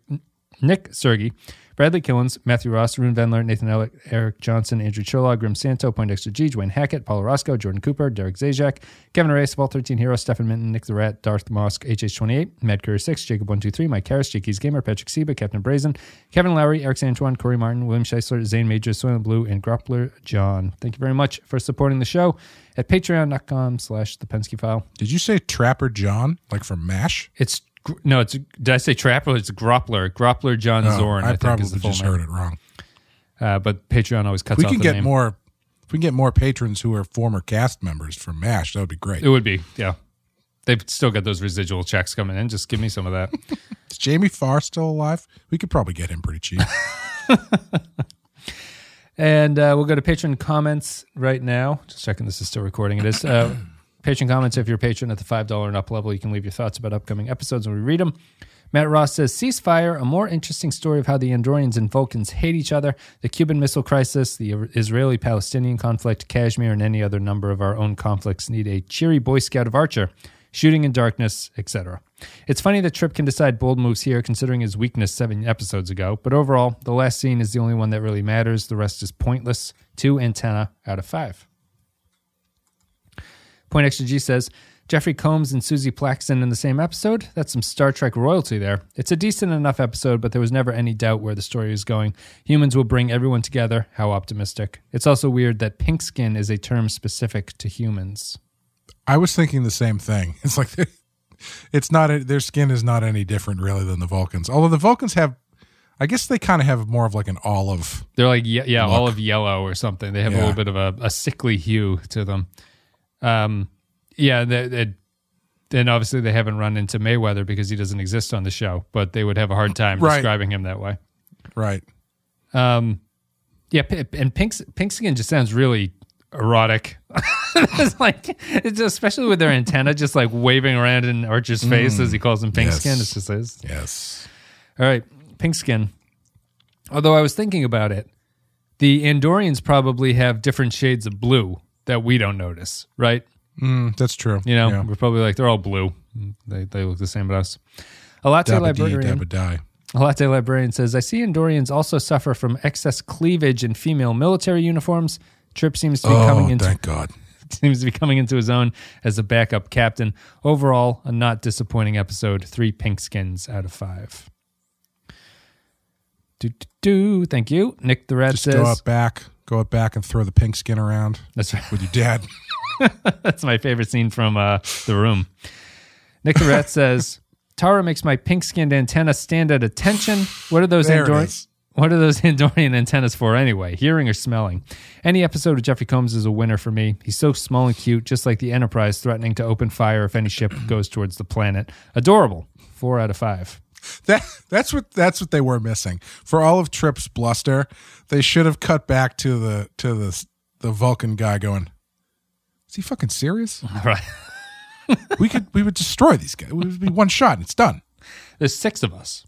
Nick Sergi, Bradley Killens, Matthew Ross, Rune Vendler, Nathan Eric Johnson, Andrew Chola, Grim Santo, Poindexter G, Dwayne Hackett, Paul Roscoe, Jordan Cooper, Derek Zajac, Kevin Arrace, Vault 13 Hero, Stefan Minton, Nick the Rat, Darth Mosk, HH28, Matt Curry 6, Jacob123, Mike Harris, Jakey's Gamer, Patrick Seba, Captain Brazen, Kevin Lowry, Eric Santuan, Corey Martin, William Scheisler, Zane Major, Soylent Blue, and Groppler John. Thank you very much for supporting the show at patreon.com slash the Pensky File. Did you say Trapper John, like from MASH? It's no, it's did I say Trapper? It's Groppler, Groppler John Oh, Zorn. I, I, think probably is the full just name. heard it wrong. Uh, but Patreon always cuts we can get name. more. If we can get more patrons who are former cast members from MASH, that would be great. It would be, yeah. They've still got those residual checks coming in. Just give me some of that. [laughs] Is Jamie Farr still alive? We could probably get him pretty cheap. [laughs] and uh, we'll go to patron comments right now. Just checking this is still recording. It is. Uh, patron comments. If you're a patron at the $5 and up level, you can leave your thoughts about upcoming episodes when we read them. Matt Ross says, Ceasefire, a more interesting story of how the Andorians and Vulcans hate each other, the Cuban Missile Crisis, the Israeli Palestinian conflict, Kashmir, and any other number of our own conflicts need a cheery Boy Scout of Archer, shooting in darkness, etc. It's funny that Trip can decide bold moves here, considering his weakness seven episodes ago, but overall, the last scene is the only one that really matters. The rest is pointless. Two antenna out of five. Poindexter G says, Jeffrey Combs and Suzie Plakson in the same episode? That's some Star Trek royalty there. It's a decent enough episode, but there was never any doubt where the story is going. Humans will bring everyone together. How optimistic. It's also weird that pink skin is a term specific to humans. I was thinking the same thing. [laughs] It's like it's not their skin is not any different really than the Vulcans. Although the Vulcans have, I guess they kind of have more of like an olive. They're like, yeah, yeah Look. olive yellow or something. They have a little bit of a, a sickly hue to them. Um, yeah, they, they, then obviously they haven't run into Mayweather because he doesn't exist on the show, but they would have a hard time Right. describing him that way. Right. Um, yeah, and pink pink skin just sounds really erotic. [laughs] it's like, it's just, especially with their antenna just like waving around in Archer's face as he calls him pink yes. skin. It's just it's, Yes. all right, pink skin. Although I was thinking about it, the Andorians probably have different shades of blue that we don't notice, right? Mm, that's true. You know, yeah. we're probably like they're all blue. They they look the same to us. A latte Dabba dee, librarian. dabba die. A latte librarian says, I see Andorians also suffer from excess cleavage in female military uniforms. Trip seems to be Oh, coming into thank God. [laughs] seems to be coming into his own as a backup captain. Overall, a not disappointing episode. Three pink skins out of five. Do do do. Thank you, Nick the Rat Just says. go up back, go up back and throw the pink skin around That's right. with your dad. [laughs] That's my favorite scene from uh, The Room. Nick Rat [laughs] says, Tarah makes my pink skinned antenna stand at attention. What are those There it Andor- is. What are those [laughs] Andorian antennas for anyway? Hearing or smelling? Any episode of Jeffrey Combs is a winner for me. He's so small and cute, just like the Enterprise threatening to open fire if any ship [clears throat] goes towards the planet. Adorable. Four out of five. [laughs] That that's what that's what they were missing. For all of Trip's bluster, they should have cut back to the to the the Vulcan guy going. Is he fucking serious? [laughs] Right. we could we would destroy these guys. It would be one shot and it's done. There's six of us.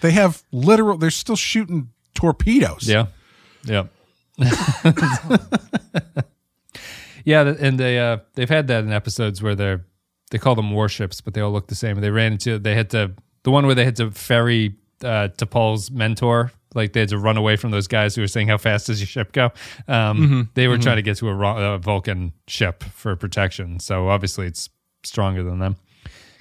They have literal. They're still shooting torpedoes. Yeah. Yeah. [laughs] yeah, and they uh they've had that in episodes where they're they call them warships, but they all look the same. They ran into they had to the one where they had to ferry uh T'Pol's mentor, like they had to run away from those guys who were saying how fast does your ship go. Um they were trying to get to a, a Vulcan ship for protection. So obviously it's stronger than them.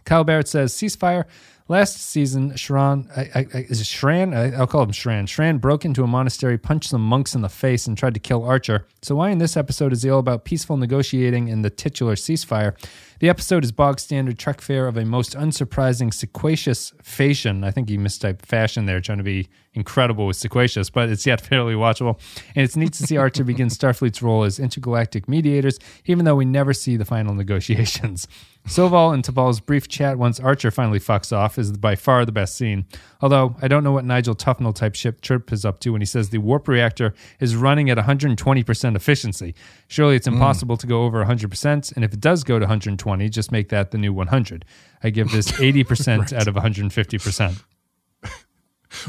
Kyle Barrett says ceasefire. Last season, Shran, I, I, is it Shran? I, I'll call him Shran. Shran broke into a monastery, punched some monks in the face, and tried to kill Archer. So why in this episode is he all about peaceful negotiating and the titular ceasefire? The episode is bog standard Trek fare of a most unsurprising sequacious fashion. I think he mistyped fashion there, trying to be incredible with sequacious, but it's yet [laughs] fairly watchable. And it's neat to see Archer begin Starfleet's role as intergalactic mediators, even though we never see the final negotiations. [laughs] Soval and T'Pol's brief chat once Archer finally fucks off is by far the best scene. Although I don't know what Nigel Tufnell type ship Trip is up to when he says the warp reactor is running at 120% efficiency. Surely it's hmm. impossible to go over 100%, and if it does go to 120, just make that the new 100. I give this [laughs] 80% out of 150%. [laughs]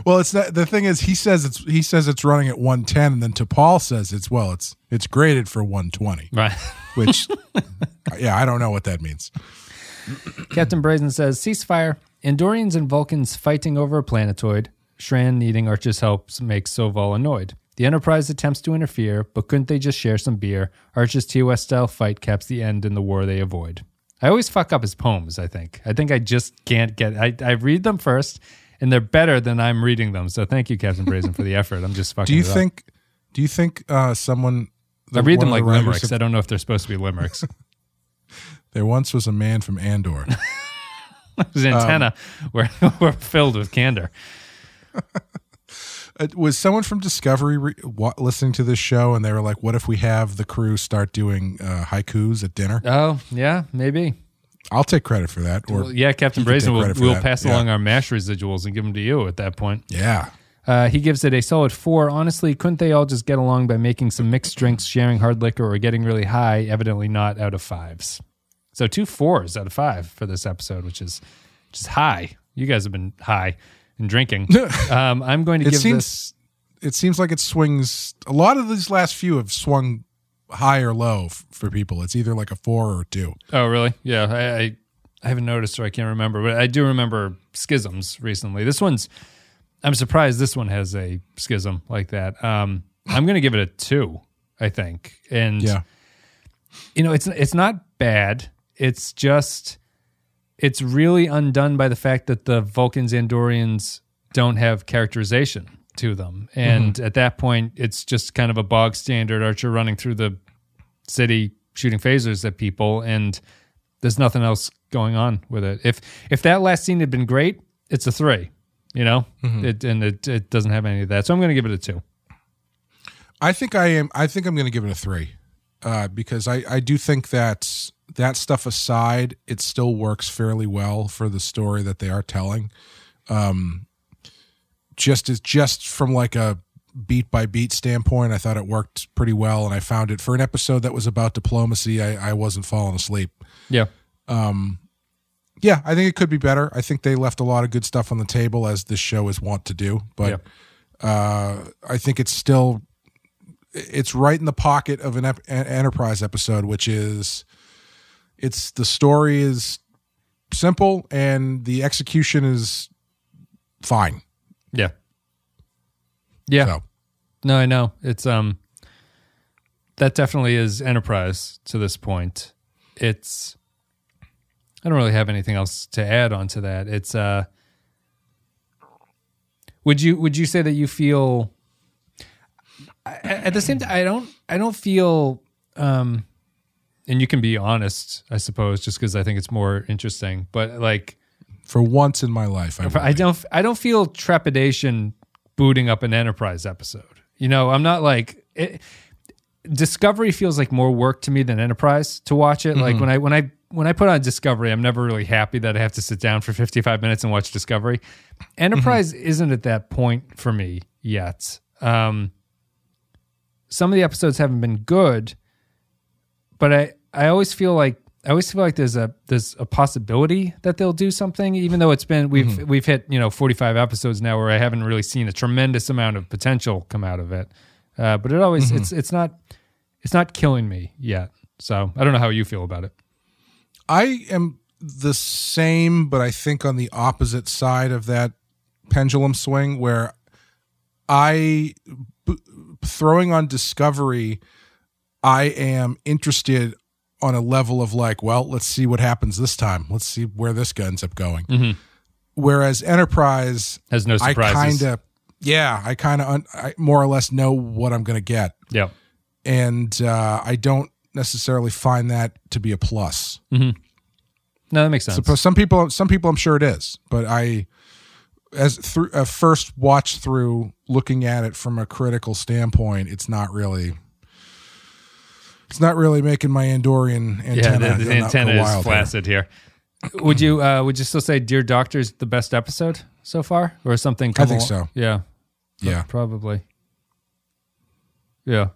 Well, it's that the thing is he says it's he says it's running at 110 and then T'Pol says it's well it's it's graded for 120, Right. which [laughs] yeah, I don't know what that means. Captain Brazen says ceasefire. Andorians and Vulcans fighting over a planetoid. Shran needing Archer's help makes Soval annoyed. The Enterprise attempts to interfere, but couldn't they just share some beer? Archer's TOS style fight caps the end in the war they avoid. I always fuck up his poems, I think. I think I just can't get I, I read them first and they're better than I'm reading them. So thank you, Captain Brazen, for the effort. I'm just [laughs] fucking Do you it up. think? Do you think uh, someone? I read them like the limericks. of- I don't know if they're supposed to be limericks. [laughs] There once was a man from Andor. [laughs] [laughs] His antenna [laughs] were, were filled with candor. [laughs] Uh, was someone from Discovery re- wa- listening to this show, and they were like, "What if we have the crew start doing uh, haikus at dinner?" Oh, yeah, maybe. I'll take credit for that. Or Well, yeah, Captain Brazen will will pass Yeah. along our mash residuals and give them to you at that point. yeah, Uh, he gives it a solid four. Honestly, couldn't they all just get along by making some mixed drinks, sharing hard liquor, or getting really high? Evidently not out of fives. So two fours out of five for this episode, which is just high. You guys have been high and drinking. [laughs] um, I'm going to it give seems this. it seems like it swings. A lot of these last few have swung high or low f- for people. It's either like a four or a two. Oh, really? Yeah, I, I I haven't noticed or I can't remember, but I do remember schisms recently. This one's. I'm surprised this one has a schism like that. Um, I'm going to give it a two. I think, and Yeah, you know, it's it's not bad. It's just it's really undone by the fact that the Vulcans Andorians don't have characterization to them. And at that point it's just kind of a bog standard archer running through the city shooting phasers at people and there's nothing else going on with it. If if that last scene had been great, it's a 3, you know? It and it it doesn't have any of that. So I'm going to give it a 2. I think I am. I think I'm going to give it a three, uh, because I I do think that that stuff aside, it still works fairly well for the story that they are telling. Um, just as just from like a beat by beat standpoint, I thought it worked pretty well, and I found it for an episode that was about diplomacy. I, I wasn't falling asleep. Yeah. Yeah, I think it could be better. I think they left a lot of good stuff on the table, as this show is wont to do. But uh, I think it's still it's right in the pocket of an, ep- an Enterprise episode, which is it's the story is simple and the execution is fine. Yeah. Yeah. So No, I know. It's um that definitely is enterprise to this point. It's I don't really have anything else to add on to that. It's uh Would you would you say that you feel at the same time I don't I don't feel um and you can be honest, I suppose, just because I think it's more interesting. But like for once in my life, I, I don't I don't feel trepidation booting up an Enterprise episode. You know, I'm not like it, Discovery feels like more work to me than Enterprise to watch it. Like when I when I when I put on Discovery, I'm never really happy that I have to sit down for 55 minutes and watch Discovery. Enterprise isn't at that point for me yet. Um, some of the episodes haven't been good, but I I always feel like I always feel like there's a there's a possibility that they'll do something, even though it's been we've we've hit you know 45 episodes now where I haven't really seen a tremendous amount of potential come out of it. Uh, but it always it's it's not it's not killing me yet. So I don't know how you feel about it. I am the same, but I think on the opposite side of that pendulum swing where I b- throwing on Discovery, I am interested on a level of like, well, let's see what happens this time. Let's see where this guy ends up going. Whereas Enterprise Has no surprises. I kind of, yeah, I kind of un- I more or less know what I'm going to get, Yeah. and uh, I don't necessarily find that to be a plus. No, that makes sense. Suppose some people, some people, I'm sure it is, but I, as through a first watch through, looking at it from a critical standpoint, it's not really, it's not really making my Andorian yeah, antenna. the, the antenna is wild here. flaccid here. Would you uh, would you still say Dear Doctor is the best episode so far, or something? come think along- so. Yeah, Yeah, probably. Yeah.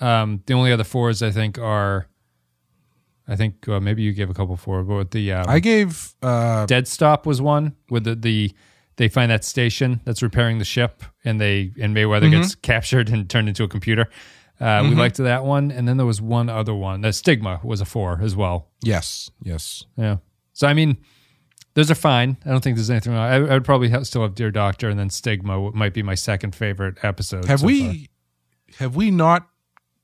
Um, the only other fours I think are, I think uh, maybe you gave a couple four, but the um, I gave. uh Dead Stop was one with the, the they find that station that's repairing the ship, and they and Mayweather Mm-hmm. gets captured and turned into a computer. Uh, We liked that one, and then there was one other one. The Stigma was a four as well. Yes, yes. Yeah. So I mean, those are fine. I don't think there's anything wrong. I, I would probably have, still have Dear Doctor, and then Stigma might be my second favorite episode. Have so we far. have we not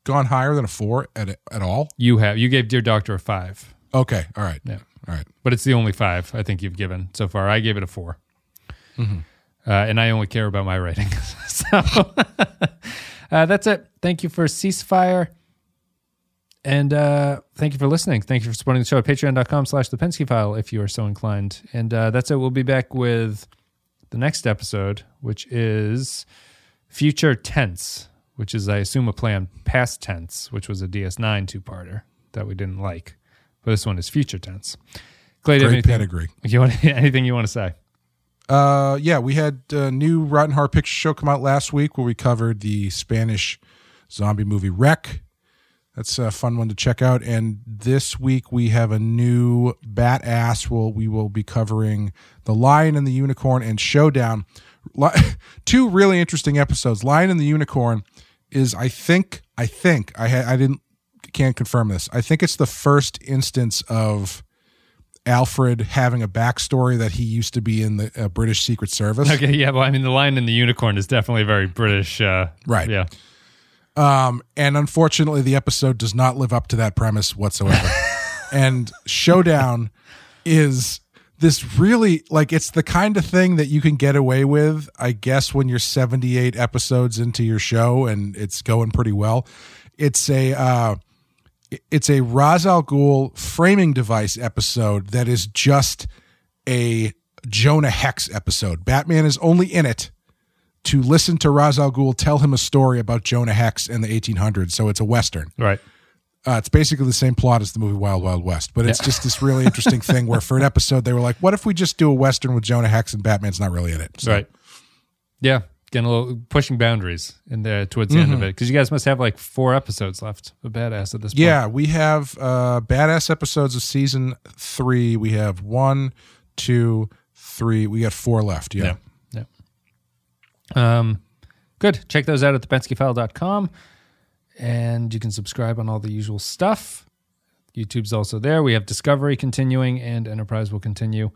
gone higher than a four at at all? You have. You gave Dear Doctor a five. Okay, all right, Yeah. all right. but it's the only five I think you've given so far. I gave it a 4 Mm-hmm. uh, and I only care about my rating. [laughs] so [laughs] uh, that's it. Thank you for ceasefire, and uh, thank you for listening. Thank you for supporting the show at Patreon.com/slash The Pensky File if you are so inclined. And uh, that's it. We'll be back with the next episode, which is future tense, which is I assume a play on past tense, which was a DS9 two-parter that we didn't like. But this one is future tense. Clay, do you have Great anything- pedigree. you want [laughs] anything you want to say? Uh, yeah, we had a new Rotten Heart Picture Show come out last week where we covered the Spanish zombie movie REC. That's a fun one to check out. And this week we have a new Bat Ass. Well, we will be covering The Lion and the Unicorn and Showdown. [laughs] Two really interesting episodes. Lion and the Unicorn is, I think, I think I ha- I didn't can't confirm this. I think it's the first instance of Alfred having a backstory that he used to be in the uh, British Secret Service. Okay, yeah. Well, I mean, the lion and the unicorn is definitely very British. Uh, Right. Yeah. Um, and unfortunately, the episode does not live up to that premise whatsoever. [laughs] and Showdown is this really like it's the kind of thing that you can get away with, I guess, when you're 78 episodes into your show and it's going pretty well. It's a uh, it's a Ra's al Ghul framing device episode that is just a Jonah Hex episode. Batman is only in it to listen to Ra's al Ghul tell him a story about Jonah Hex in the 1800s. So it's a western. Right. Uh, it's basically the same plot as the movie Wild Wild West, but it's just this really interesting thing where for an episode they were like, "What if we just do a western with Jonah Hex and Batman's not really in it?" So, Right. Yeah. Getting a little pushing boundaries in the towards the end of it because you guys must have like four episodes left of Badass at this point. Yeah, we have uh, badass episodes of season three. We have one, two, three. We got four left. Yeah. Yeah. Yeah. Um, good. Check those out at thepenskyfile.com. And you can subscribe on all the usual stuff. YouTube's also there. We have Discovery continuing and Enterprise will continue.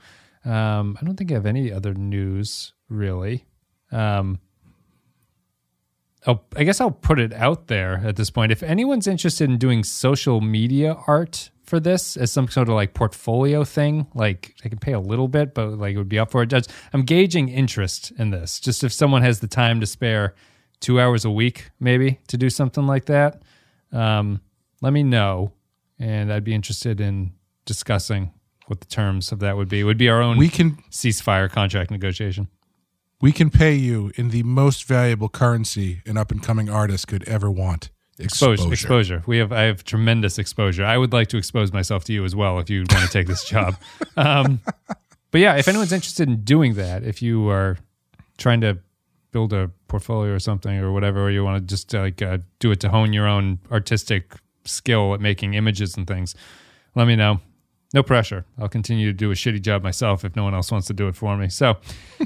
Um, I don't think I have any other news really. Um, I'll, I guess I'll put it out there at this point. If anyone's interested in doing social media art for this as some sort of like portfolio thing, like I can pay a little bit, but like it would be up for it. Just, I'm gauging interest in this. Just if someone has the time to spare two hours a week, maybe to do something like that, um, let me know. And I'd be interested in discussing what the terms of that would be. It would be our own We can ceasefire contract negotiation. We can pay you in the most valuable currency an up and coming artist could ever want. exposure. exposure. We have I have tremendous exposure. I would like to expose myself to you as well if you want to take this job. [laughs] Um, but yeah, if anyone's interested in doing that, if you are trying to build a portfolio or something or whatever, or you want to just like uh, do it to hone your own artistic skill at making images and things, let me know. No pressure. I'll continue to do a shitty job myself if no one else wants to do it for me. So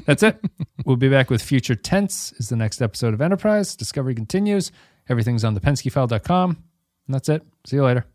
that's it. [laughs] we'll be back with Future Tense is the next episode of Enterprise. Discovery continues. Everything's on thepenskyfile.com. And that's it. See you later.